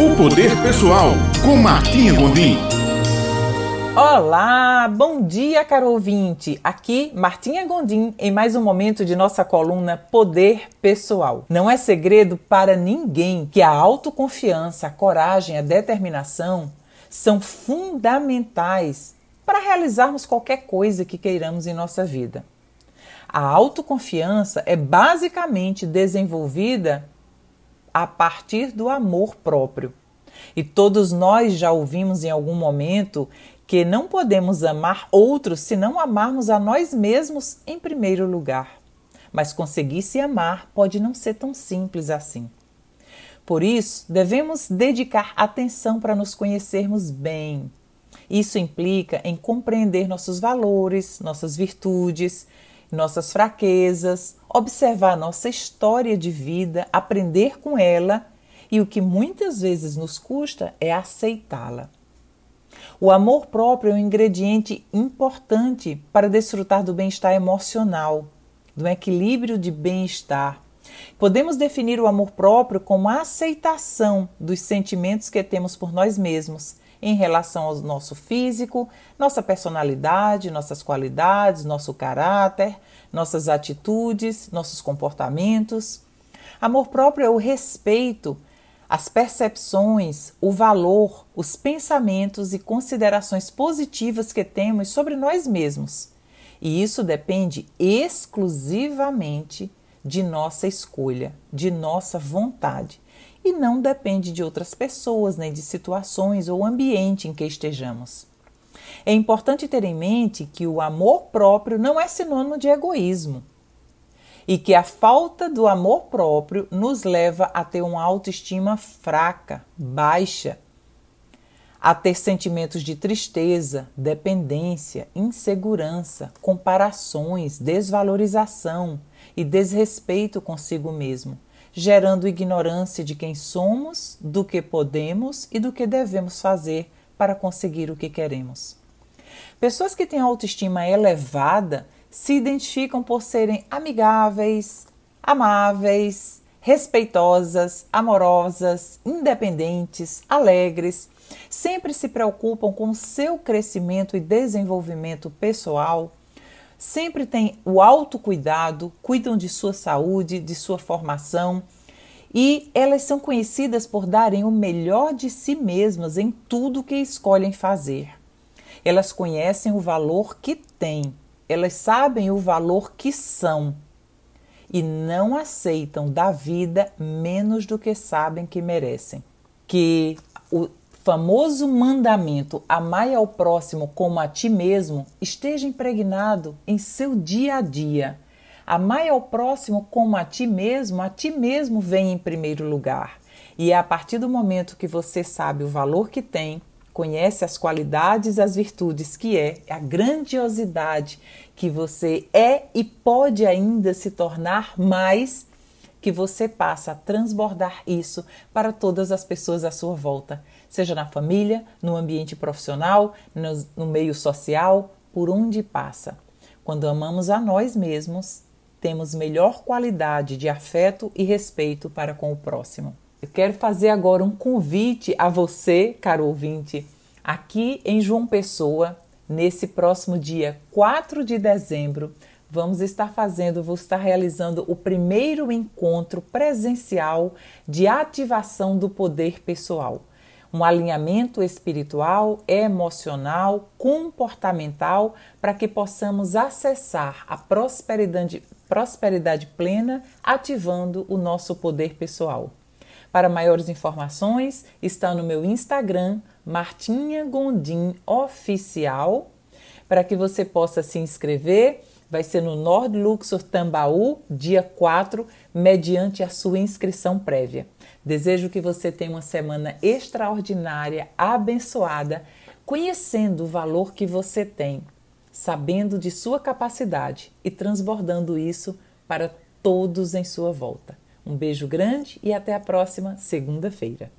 O Poder Pessoal, com Martinha Gondim. Olá, bom dia, caro ouvinte. Aqui, Martinha Gondim, em mais um momento de nossa coluna Poder Pessoal. Não é segredo para ninguém que a autoconfiança, a coragem, a determinação são fundamentais para realizarmos qualquer coisa que queiramos em nossa vida. A autoconfiança é basicamente desenvolvida a partir do amor próprio. E todos nós já ouvimos em algum momento que não podemos amar outros se não amarmos a nós mesmos em primeiro lugar. Mas conseguir se amar pode não ser tão simples assim. Por isso, devemos dedicar atenção para nos conhecermos bem. Isso implica em compreender nossos valores, nossas virtudes, nossas fraquezas, observar nossa história de vida, aprender com ela e o que muitas vezes nos custa é aceitá-la. O amor próprio é um ingrediente importante para desfrutar do bem-estar emocional, do equilíbrio de bem-estar. Podemos definir o amor próprio como a aceitação dos sentimentos que temos por nós mesmos em relação ao nosso físico, nossa personalidade, nossas qualidades, nosso caráter, nossas atitudes, nossos comportamentos. Amor próprio é o respeito, as percepções, o valor, os pensamentos e considerações positivas que temos sobre nós mesmos. E isso depende exclusivamente de nossa escolha, de nossa vontade e não depende de outras pessoas, nem de situações ou ambiente em que estejamos. É importante ter em mente que o amor próprio não é sinônimo de egoísmo e que a falta do amor próprio nos leva a ter uma autoestima fraca, baixa, a ter sentimentos de tristeza, dependência, insegurança, comparações, desvalorização e desrespeito consigo mesmo gerando ignorância de quem somos, do que podemos e do que devemos fazer para conseguir o que queremos. Pessoas que têm autoestima elevada se identificam por serem amigáveis, amáveis, respeitosas, amorosas, independentes, alegres, sempre se preocupam com seu crescimento e desenvolvimento pessoal, sempre têm o autocuidado, cuidam de sua saúde, de sua formação e elas são conhecidas por darem o melhor de si mesmas em tudo que escolhem fazer. Elas conhecem o valor que têm, elas sabem o valor que são e não aceitam da vida menos do que sabem que merecem. Que famoso mandamento amai ao próximo como a ti mesmo esteja impregnado em seu dia a dia. Amai ao próximo como a ti mesmo, a ti mesmo vem em primeiro lugar. E é a partir do momento que você sabe o valor que tem, conhece as qualidades as virtudes que é, a grandiosidade que você é e pode ainda se tornar mais, que você passa a transbordar isso para todas as pessoas à sua volta seja na família, no ambiente profissional, no, no meio social, por onde passa. Quando amamos a nós mesmos, temos melhor qualidade de afeto e respeito para com o próximo. Eu quero fazer agora um convite a você, caro ouvinte, aqui em João Pessoa, nesse próximo dia 4 de dezembro, vamos estar fazendo, vou estar realizando o primeiro encontro presencial de ativação do poder pessoal um alinhamento espiritual, emocional, comportamental, para que possamos acessar a prosperidade, prosperidade plena, ativando o nosso poder pessoal. Para maiores informações, está no meu Instagram, Martinha Gondim Oficial, para que você possa se inscrever. Vai ser no Nord Luxor Tambaú, dia 4, mediante a sua inscrição prévia. Desejo que você tenha uma semana extraordinária, abençoada, conhecendo o valor que você tem, sabendo de sua capacidade e transbordando isso para todos em sua volta. Um beijo grande e até a próxima segunda-feira.